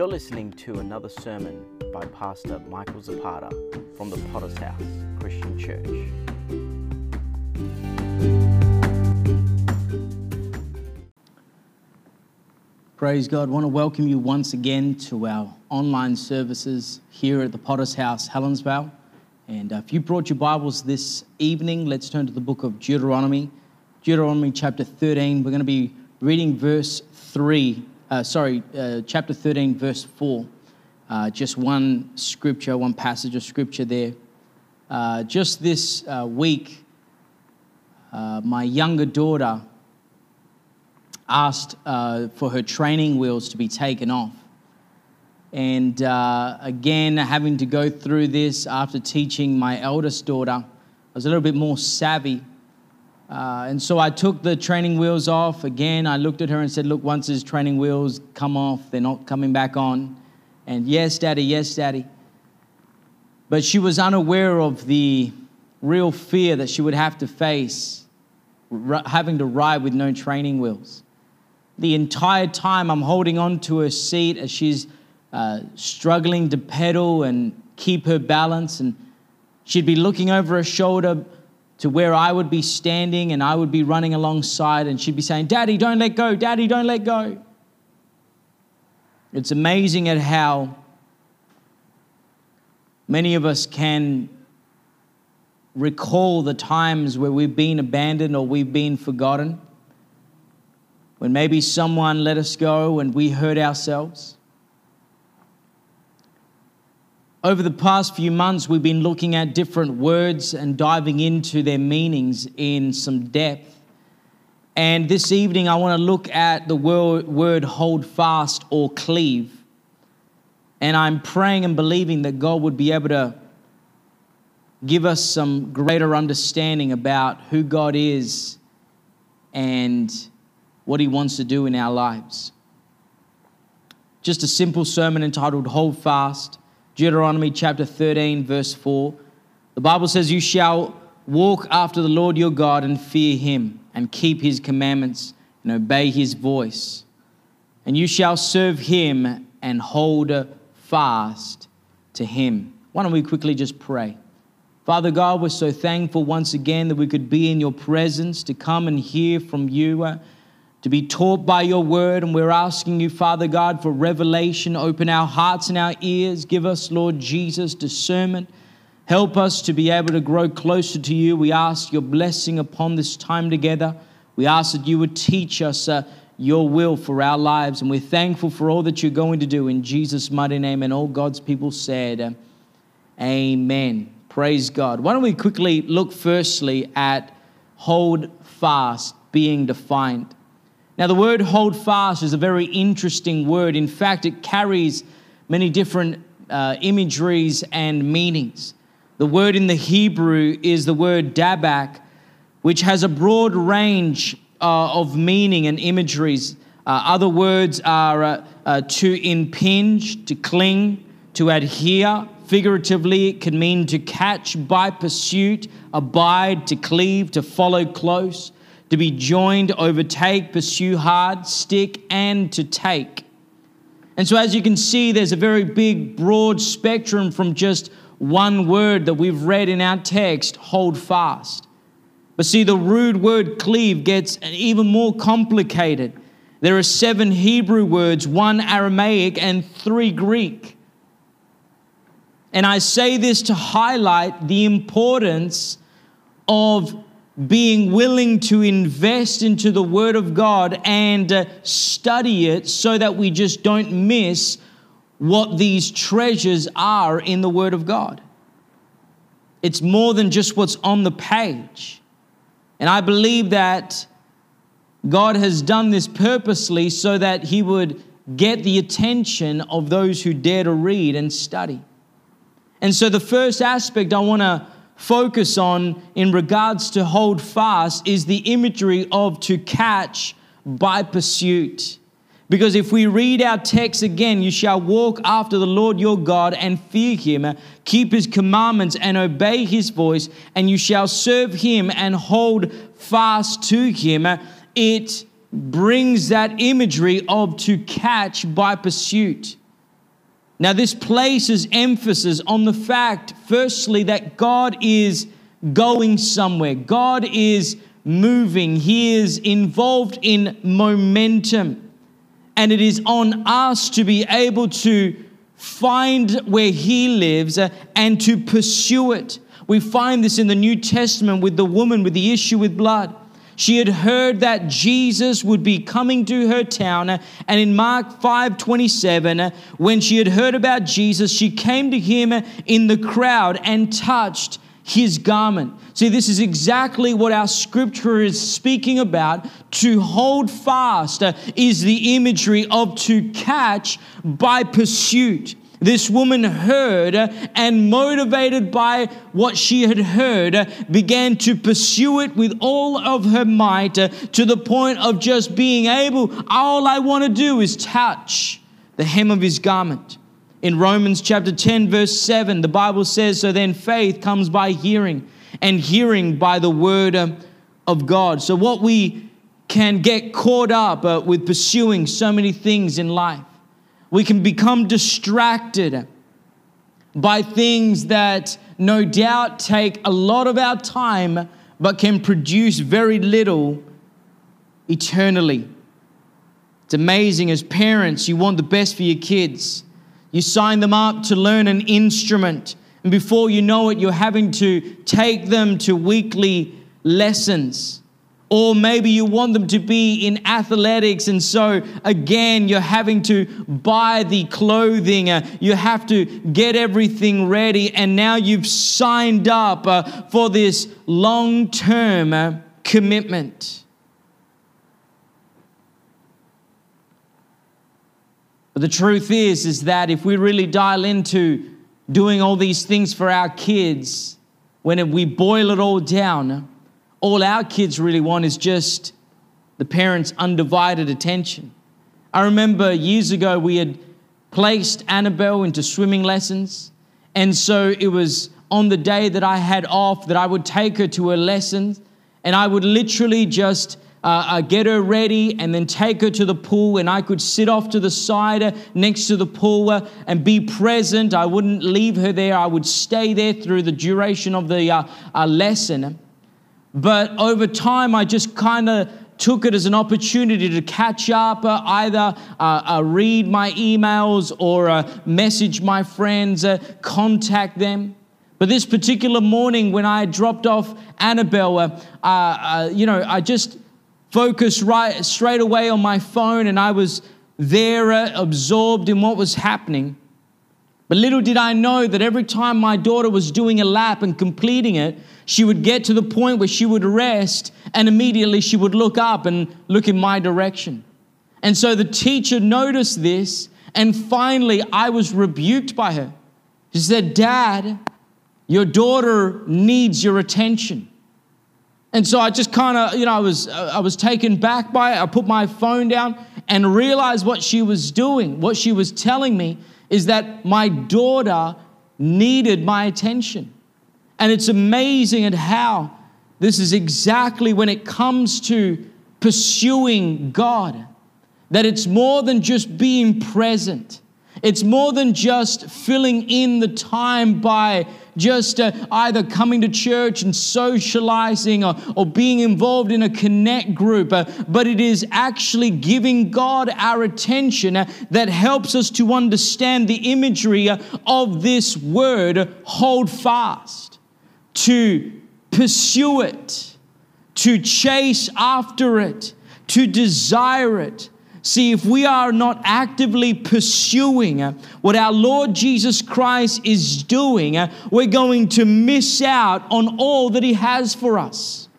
You're listening to another sermon by Pastor Michael Zapata from the Potter's House Christian Church. Praise God. I want to welcome you once again to our online services here at the Potter's House, Helensvale. And if you brought your Bibles this evening, let's turn to the book of Deuteronomy. Deuteronomy chapter 13. We're going to be reading verse 3, uh, sorry, uh, chapter 13, verse 4. Uh, just one scripture, one passage of scripture there. Uh, just this uh, week, my younger daughter asked uh, for her training wheels to be taken off. And uh, again, having to go through this after teaching my eldest daughter, I was a little bit more savvy. Uh, and so I took the training wheels off. Again, I looked at her and said, Look, once his training wheels come off, they're not coming back on. And yes, Daddy, yes, Daddy. But she was unaware of the real fear that she would have to face having to ride with no training wheels the entire time I'm holding on to her seat as she's uh, struggling to pedal and keep her balance. And she'd be looking over her shoulder to where I would be standing and I would be running alongside, and she'd be saying, Daddy, don't let go. Daddy, don't let go. It's amazing at how many of us can recall the times where we've been abandoned or we've been forgotten when maybe someone let us go and we hurt ourselves. Over the past few months, we've been looking at different words and diving into their meanings in some depth. And this evening, I want to look at the word, hold fast or cleave. And I'm praying and believing that God would be able to give us some greater understanding about who God is and what He wants to do in our lives. Just a simple sermon entitled Hold Fast, Deuteronomy chapter 13, verse 4. The Bible says, You shall walk after the Lord your God and fear Him and keep His commandments and obey His voice. And you shall serve Him and hold fast to Him. Why don't we quickly just pray? Father God, we're so thankful once again that we could be in your presence to come and hear from you uh, to be taught by your word. And we're asking you, Father God, for revelation. Open our hearts and our ears. Give us, Lord Jesus, discernment. Help us to be able to grow closer to you. We ask your blessing upon this time together. We ask that you would teach us uh, your will for our lives. And we're thankful for all that you're going to do in Jesus' mighty name. And all God's people said, Amen. Praise God. Why don't we quickly look firstly at hold fast being defined? Now, the word hold fast is a very interesting word. In fact, it carries many different uh, imageries and meanings. The word in the Hebrew is the word dabak, which has a broad range uh, of meaning and imageries. Uh, other words are uh, uh, to impinge, to cling, to adhere. Figuratively, it can mean to catch by pursuit, abide, to cleave, to follow close to be joined, overtake, pursue hard, stick, and to take. And so, as you can see, there's a very big, broad spectrum from just one word that we've read in our text hold fast. But see, the rude word cleave gets even more complicated. There are seven Hebrew words, one Aramaic, and three Greek. And I say this to highlight the importance of being willing to invest into the Word of God and uh, study it so that we just don't miss what these treasures are in the Word of God. It's more than just what's on the page. And I believe that God has done this purposely so that He would get the attention of those who dare to read and study. And so, the first aspect I want to focus on in regards to hold fast is the imagery of to catch by pursuit. Because if we read our text again, you shall walk after the Lord your God and fear him, keep his commandments and obey his voice, and you shall serve him and hold fast to him. It brings that imagery of to catch by pursuit. Now, this places emphasis on the fact, firstly, that God is going somewhere. God is moving. He is involved in momentum. And it is on us to be able to find where He lives uh, and to pursue it. We find this in the New Testament with the woman with the issue with blood. She had heard that Jesus would be coming to her town. And in Mark 5 27, when she had heard about Jesus, she came to him in the crowd and touched his garment. See, this is exactly what our scripture is speaking about. To hold fast is the imagery of to catch by pursuit. This woman heard and, motivated by what she had heard, began to pursue it with all of her might to the point of just being able, all I want to do is touch the hem of his garment. In Romans chapter 10, verse 7, the Bible says, So then faith comes by hearing, and hearing by the word of God. So, what we can get caught up uh, with pursuing so many things in life we can become distracted by things that no doubt take a lot of our time but can produce very little eternally. It's amazing as parents, you want the best for your kids. You sign them up to learn an instrument, and before you know it, you're having to take them to weekly lessons. Or maybe you want them to be in athletics, and so again, you're having to buy the clothing, uh, you have to get everything ready, and now you've signed up uh, for this long term uh, commitment. But the truth is, is that if we really dial into doing all these things for our kids, when we boil it all down, all our kids really want is just the parents' undivided attention. I remember years ago we had placed Annabelle into swimming lessons, and so it was on the day that I had off that I would take her to her lessons, and I would literally just uh, uh, get her ready and then take her to the pool, and I could sit off to the side uh, next to the pool uh, and be present. I wouldn't leave her there. I would stay there through the duration of the uh, uh, lesson. But over time, I just kind of took it as an opportunity to catch up, uh, either uh, uh, read my emails or uh, message my friends, uh, contact them. But this particular morning, when I dropped off Annabelle, uh, you know, I just focused right straight away on my phone, and I was there, absorbed in what was happening. But little did I know that every time my daughter was doing a lap and completing it, she would get to the point where she would rest and immediately she would look up and look in my direction. And so the teacher noticed this, and finally I was rebuked by her. She said, Dad, your daughter needs your attention. And so I just kind of, you know, I was, I was taken back by it. I put my phone down and realized what she was doing. What she was telling me is that my daughter needed my attention. And it's amazing at how this is exactly when it comes to pursuing God, that it's more than just being present. It's more than just filling in the time by just uh, either coming to church and socializing or, or being involved in a connect group, uh, but it is actually giving God our attention uh, that helps us to understand the imagery uh, of this word hold fast to pursue it, to chase after it, to desire it. See, if we are not actively pursuing what our Lord Jesus Christ is doing, we're going to miss out on all that He has for us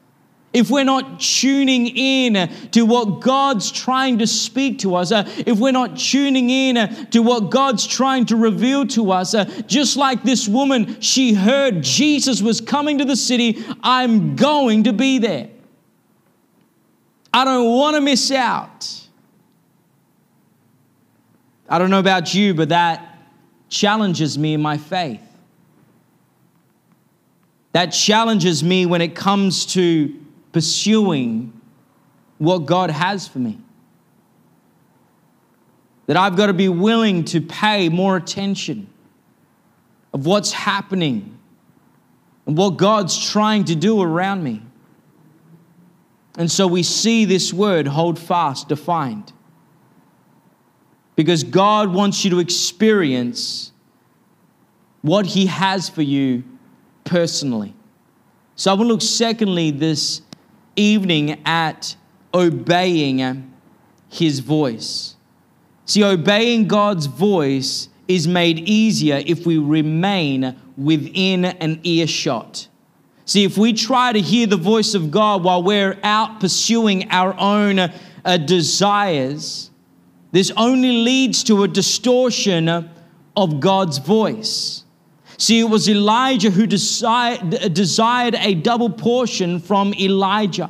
if we're not tuning in to what God's trying to speak to us, uh, if we're not tuning in to what God's trying to reveal to us, uh, just like this woman, she heard Jesus was coming to the city, I'm going to be there. I don't want to miss out. I don't know about you, but that challenges me in my faith. That challenges me when it comes to pursuing what God has for me. that I've got to be willing to pay more attention of what's happening and what God's trying to do around me. And so we see this word, hold fast, defined. Because God wants you to experience what He has for you personally. So I want to look, secondly, this evening at obeying His voice. See, obeying God's voice is made easier if we remain within an earshot. See, if we try to hear the voice of God while we're out pursuing our own uh, desires, this only leads to a distortion of God's voice. See, it was Elisha who desired, desired a double portion from Elijah.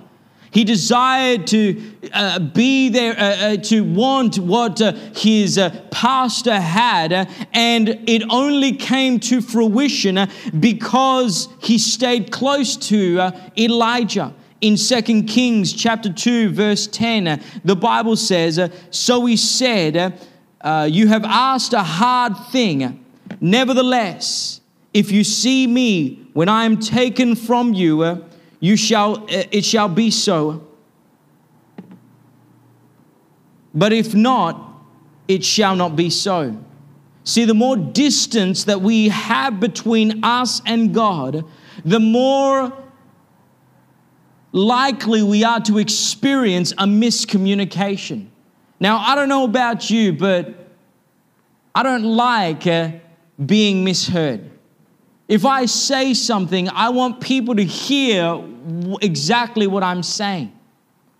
He desired to uh, be there, uh, uh, to want what uh, his uh, pastor had, uh, and it only came to fruition because he stayed close to Elijah. In 2 Kings chapter 2, verse 10, the Bible says, So he said, uh, You have asked a hard thing. Nevertheless, if you see me when I am taken from you, uh, you shall uh, it shall be so. But if not, it shall not be so. See, the more distance that we have between us and God, the more likely we are to experience a miscommunication. Now, I don't know about you, but I don't like uh, being misheard. If I say something, I want people to hear exactly what I'm saying.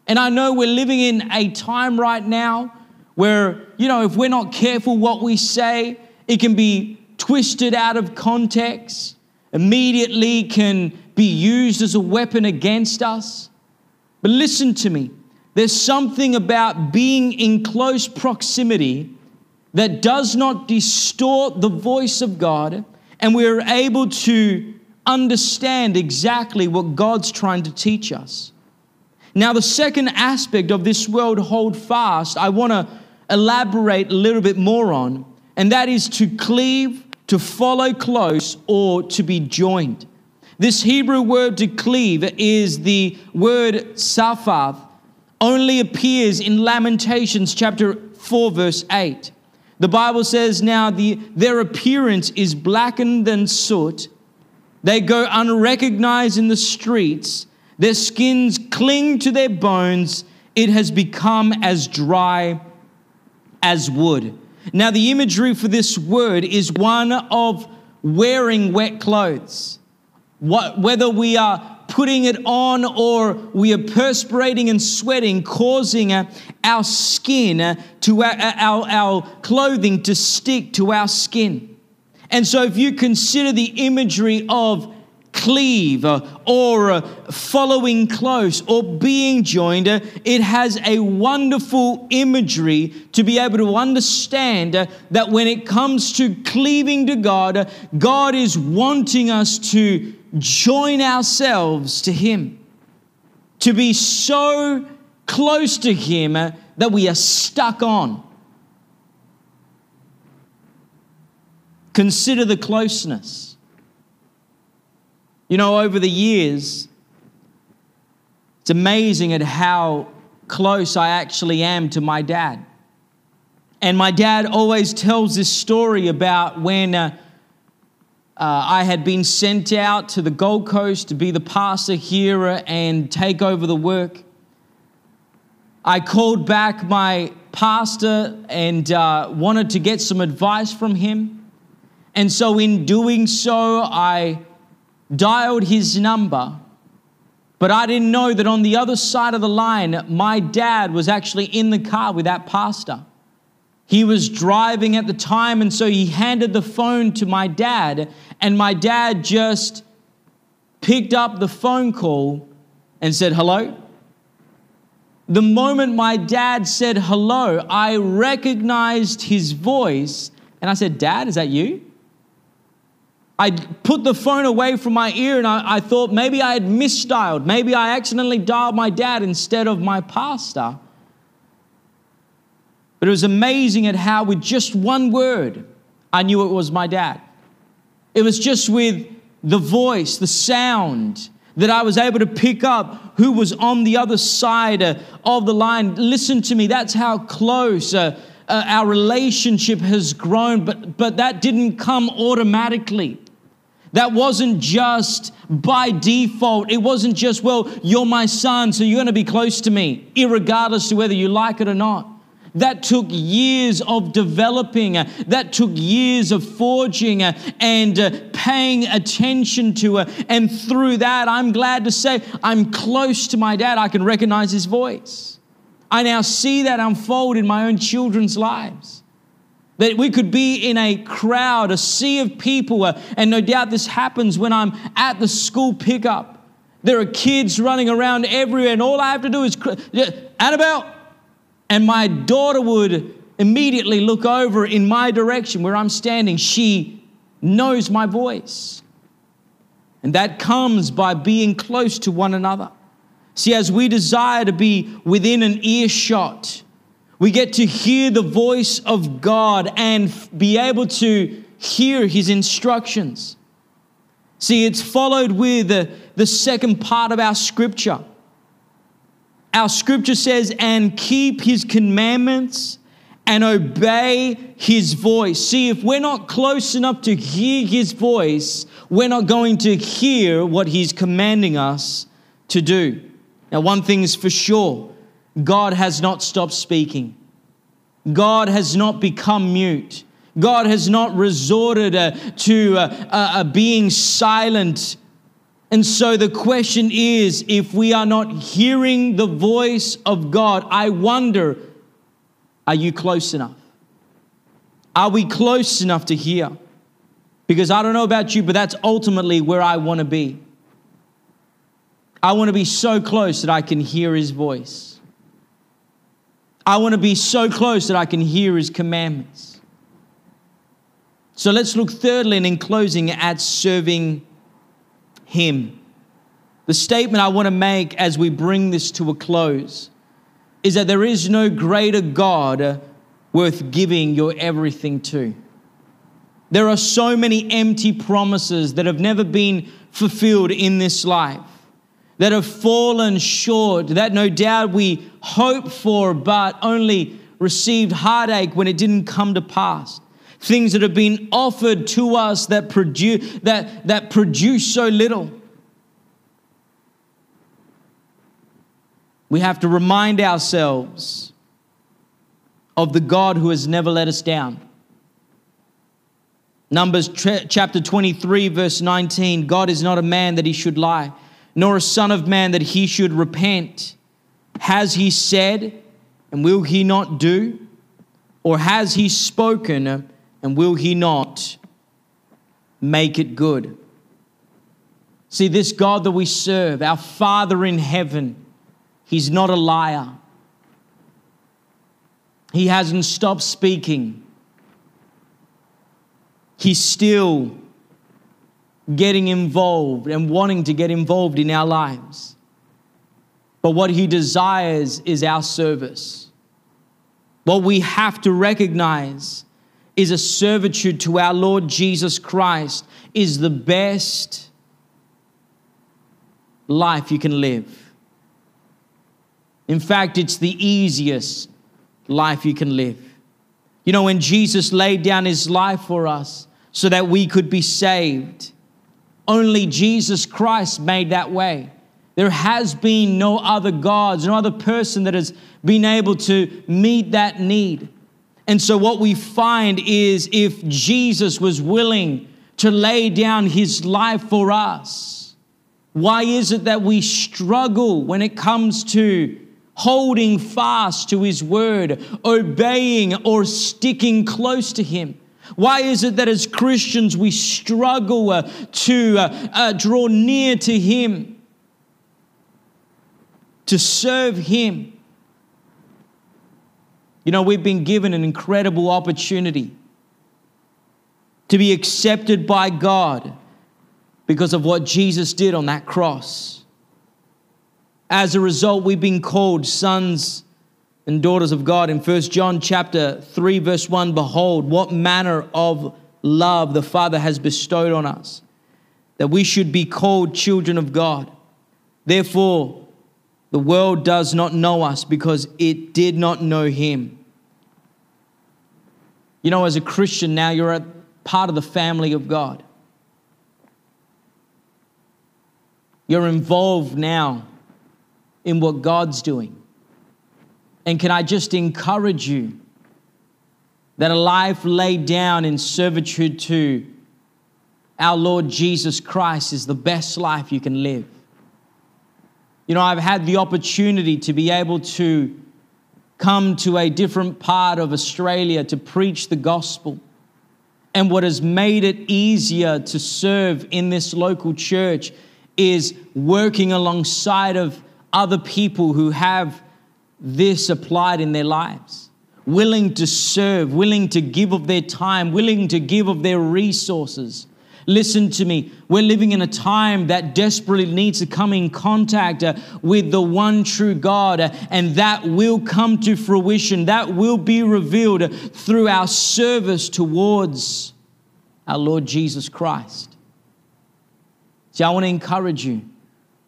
And I know we're living in a time right now where, you know, if we're not careful what we say, it can be twisted out of context, immediately can be used as a weapon against us. But listen to me there's something about being in close proximity that does not distort the voice of God, and we're able to understand exactly what God's trying to teach us. Now, the second aspect of this word hold fast, I want to elaborate a little bit more on, and that is to cleave, to follow close, or to be joined. This Hebrew word to cleave is the word saphath, only appears in Lamentations chapter 4, verse 8. The Bible says, Now the, their appearance is blackened than soot they go unrecognized in the streets. Their skins cling to their bones. It has become as dry as wood. Now, the imagery for this word is one of wearing wet clothes. What, whether we are putting it on or we are perspirating and sweating, causing uh, our skin uh, to our, our, our clothing to stick to our skin. And so, if you consider the imagery of cleave uh, or uh, following close or being joined, uh, it has a wonderful imagery to be able to understand that when it comes to cleaving to God, God is wanting us to join ourselves to Him, to be so close to Him that we are stuck on. Consider the closeness. You know, over the years, it's amazing at how close I actually am to my dad. And my dad always tells this story about when uh, uh, I had been sent out to the Gold Coast to be the pastor here and take over the work. I called back my pastor and uh, wanted to get some advice from him. And so, in doing so, I dialed his number. But I didn't know that on the other side of the line, my dad was actually in the car with that pastor. He was driving at the time, and so he handed the phone to my dad, and my dad just picked up the phone call and said, Hello. The moment my dad said hello, I recognized his voice, and I said, Dad, is that you? I put the phone away from my ear and I, I, thought maybe I had misdialed. Maybe I accidentally dialed my dad instead of my pastor. But it was amazing at how, with just one word, I knew it was my dad. It was just with the voice, the sound, that I was able to pick up who was on the other side uh, of the line. Listen to me, that's how close uh, uh, our relationship has grown, but, but that didn't come automatically. That wasn't just by default. It wasn't just, well, you're my son, so you're going to be close to me, regardless to whether you like it or not. That took years of developing, that took years of forging and uh, paying attention to. Uh, and through that, I'm glad to say I'm close to my dad. I can recognize his voice. I now see that unfold in my own children's lives. That we could be in a crowd, a sea of people, uh, and no doubt this happens when I'm at the school pickup. There are kids running around everywhere, and all I have to do is, Annabelle, and my daughter would immediately look over in my direction where I'm standing. She knows my voice. And that comes by being close to one another. See, as we desire to be within an earshot, we get to hear the voice of God and be able to hear his instructions. See, it's followed with the, the second part of our scripture our scripture says, and keep his commandments and obey his voice. See, if we're not close enough to hear his voice, we're not going to hear what he's commanding us to do. Now, one thing is for sure God has not stopped speaking, God has not become mute. God has not resorted uh, to uh, uh, uh being silent and so the question is if we are not hearing the voice of God, I wonder are you close enough? Are we close enough to hear? Because I don't know about you, but that's ultimately where I want to be. I want to be so close that I can hear his voice. I want to be so close that I can hear his commandments. So let's look thirdly and in closing at serving him. The statement I want to make as we bring this to a close is that there is no greater God worth giving your everything to. There are so many empty promises that have never been fulfilled in this life, that have fallen short, that no doubt we hope for, but only received heartache when it didn't come to pass things that have been offered to us that produce, that, that produce so little. We have to remind ourselves of the God who has never let us down. Numbers chapter 23, verse 19 God is not a man that he should lie, nor a son of man that he should repent. Has he said, and will he not do? Or has he spoken, and will he not make it good? See, this God that we serve, our Father in heaven, he's not a liar. He hasn't stopped speaking. He's still getting involved and wanting to get involved in our lives. But what he desires is our service. What we have to recognize is a servitude to our Lord Jesus Christ is the best life you can live. In fact, it's the easiest life you can live. You know, when Jesus laid down his life for us so that we could be saved, only Jesus Christ made that way. There has been no other gods, no other person that has been able to meet that need. And so, what we find is if Jesus was willing to lay down his life for us, why is it that we struggle when it comes to holding fast to his word, obeying or sticking close to him? Why is it that as Christians we struggle uh, to uh, uh, draw near to him, to serve him? You know, we've been given an incredible opportunity to be accepted by God because of what Jesus did on that cross. As a result, we've been called sons and daughters of God in 1 John chapter 3 verse 1 behold what manner of love the Father has bestowed on us that we should be called children of God therefore the world does not know us because it did not know him. You know as a Christian now you're a part of the family of God. You're involved now in what God's doing. And can I just encourage you that a life laid down in servitude to our Lord Jesus Christ is the best life you can live. You know, I've had the opportunity to be able to come to a different part of Australia to preach the gospel. And what has made it easier to serve in this local church is working alongside of other people who have this applied in their lives. Willing to serve, willing to give of their time, willing to give of their resources. Listen to me. We're living in a time that desperately needs to come in contact uh, with the one true God, uh, and that will come to fruition. That will be revealed through our service towards our Lord Jesus Christ. See, I want to encourage you.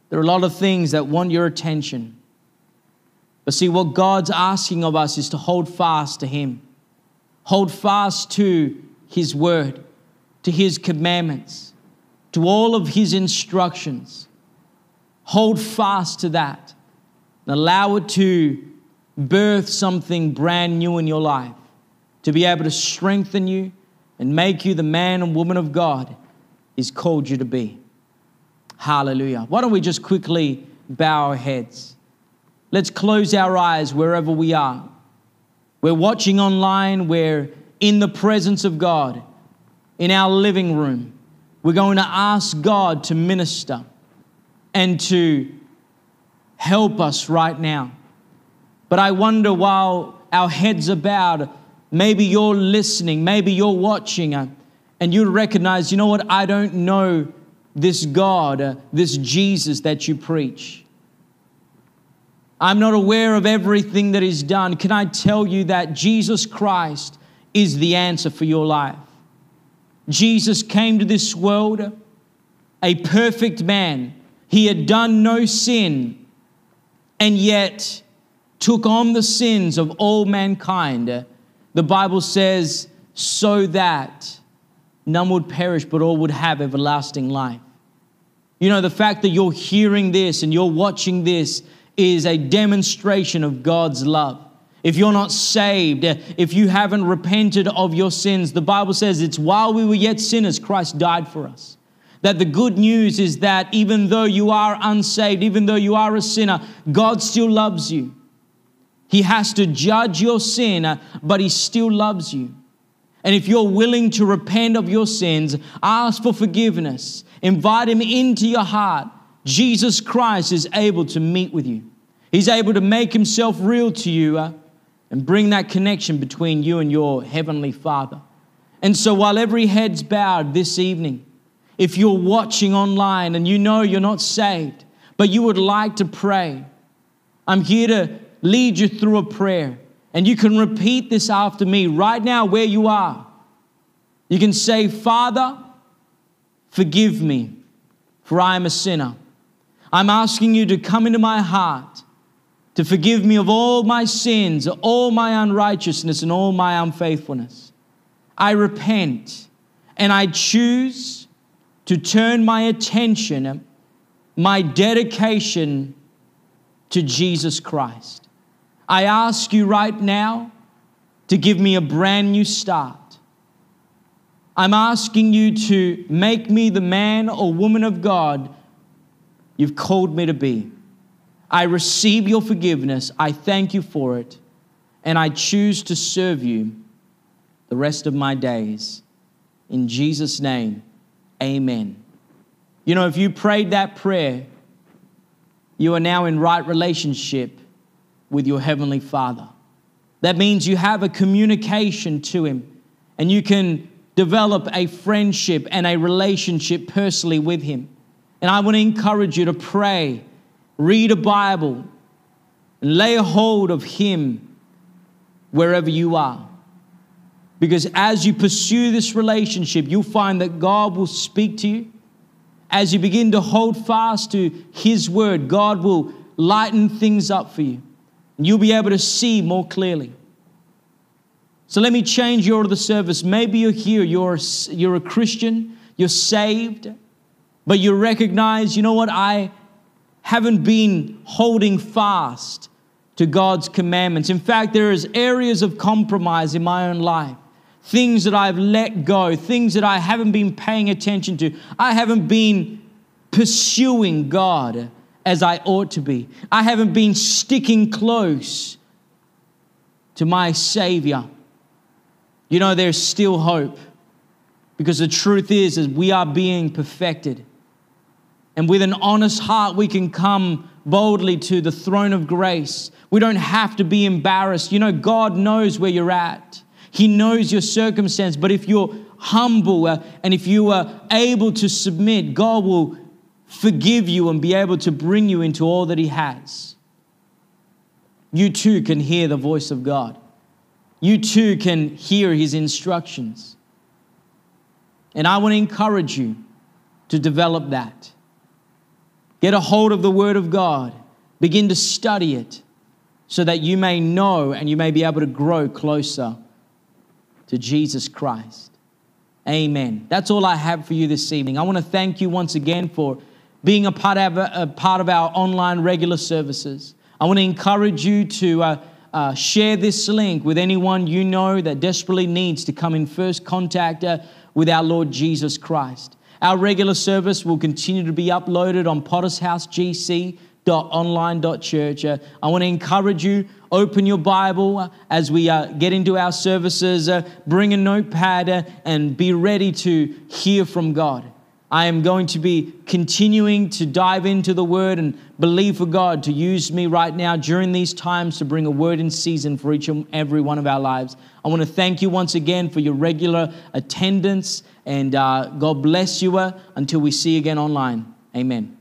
There are a lot of things that want your attention. But see, what God's asking of us is to hold fast to Him, hold fast to His word, to His commandments, to all of His instructions. Hold fast to that and allow it to birth something brand new in your life, to be able to strengthen you and make you the man and woman of God He's called you to be. Hallelujah. Why don't we just quickly bow our heads? Let's close our eyes wherever we are. We're watching online, we're in the presence of God, in our living room. We're going to ask God to minister and to help us right now. But I wonder while our heads are bowed, maybe you're listening, maybe you're watching, uh, and you recognize, you know what, I don't know this God, uh, this Jesus that you preach. I'm not aware of everything that is done. Can I tell you that Jesus Christ is the answer for your life? Jesus came to this world a perfect man. He had done no sin and yet took on the sins of all mankind. The Bible says, so that none would perish, but all would have everlasting life. You know, the fact that you're hearing this and you're watching this is a demonstration of God's love. If you're not saved, if you haven't repented of your sins, the Bible says it's while we were yet sinners, Christ died for us. That the good news is that even though you are unsaved, even though you are a sinner, God still loves you. He has to judge your sin, but He still loves you. And if you're willing to repent of your sins, ask for forgiveness, invite Him into your heart, Jesus Christ is able to meet with you. He's able to make himself real to you uh, and bring that connection between you and your heavenly Father. And so, while every head's bowed this evening, if you're watching online and you know you're not saved, but you would like to pray, I'm here to lead you through a prayer. And you can repeat this after me right now where you are. You can say, Father, forgive me, for I am a sinner. I'm asking you to come into my heart, to forgive me of all my sins, all my unrighteousness, and all my unfaithfulness. I repent and I choose to turn my attention, my dedication to Jesus Christ. I ask you right now to give me a brand new start. I'm asking you to make me the man or woman of God you've called me to be. I receive your forgiveness. I thank you for it. And I choose to serve you the rest of my days. In Jesus' name, amen. You know, if you prayed that prayer, you are now in right relationship with your Heavenly Father. That means you have a communication to Him and you can develop a friendship and a relationship personally with Him. And I want to encourage you to pray, read a Bible, and lay hold of Him wherever you are. Because as you pursue this relationship, you'll find that God will speak to you. As you begin to hold fast to His word, God will lighten things up for you. And you'll be able to see more clearly. So let me change your order of the service. Maybe you're here, you're, you're a Christian, you're saved, but you recognize, you know what, I haven't been holding fast to God's commandments. In fact, there is areas of compromise in my own life. Things that I've let go, things that I haven't been paying attention to. I haven't been pursuing God as I ought to be. I haven't been sticking close to my Savior. You know, there's still hope because the truth is, is we are being perfected. And with an honest heart, we can come boldly to the throne of grace. We don't have to be embarrassed. You know, God knows where you're at, He knows your circumstance. But if you're humble uh, and if you are able to submit, God will forgive you and be able to bring you into all that He has. You too can hear the voice of God. You too can hear His instructions. And I want to encourage you to develop that. Get a hold of the Word of God. Begin to study it so that you may know and you may be able to grow closer to Jesus Christ. Amen. That's all I have for you this evening. I want to thank you once again for being a part of, a part of our online regular services. I want to encourage you to uh, uh, share this link with anyone you know that desperately needs to come in first contact uh, with our Lord Jesus Christ. Our regular service will continue to be uploaded on pottershousegc.online.church. Uh, I want to encourage you, open your Bible as we uh, get into our services, uh, bring a notepad uh, and be ready to hear from God. I am going to be continuing to dive into the word and believe for God to use me right now during these times to bring a word in season for each and every one of our lives. I want to thank you once again for your regular attendance and uh, God bless you uh, until we see you again online. Amen.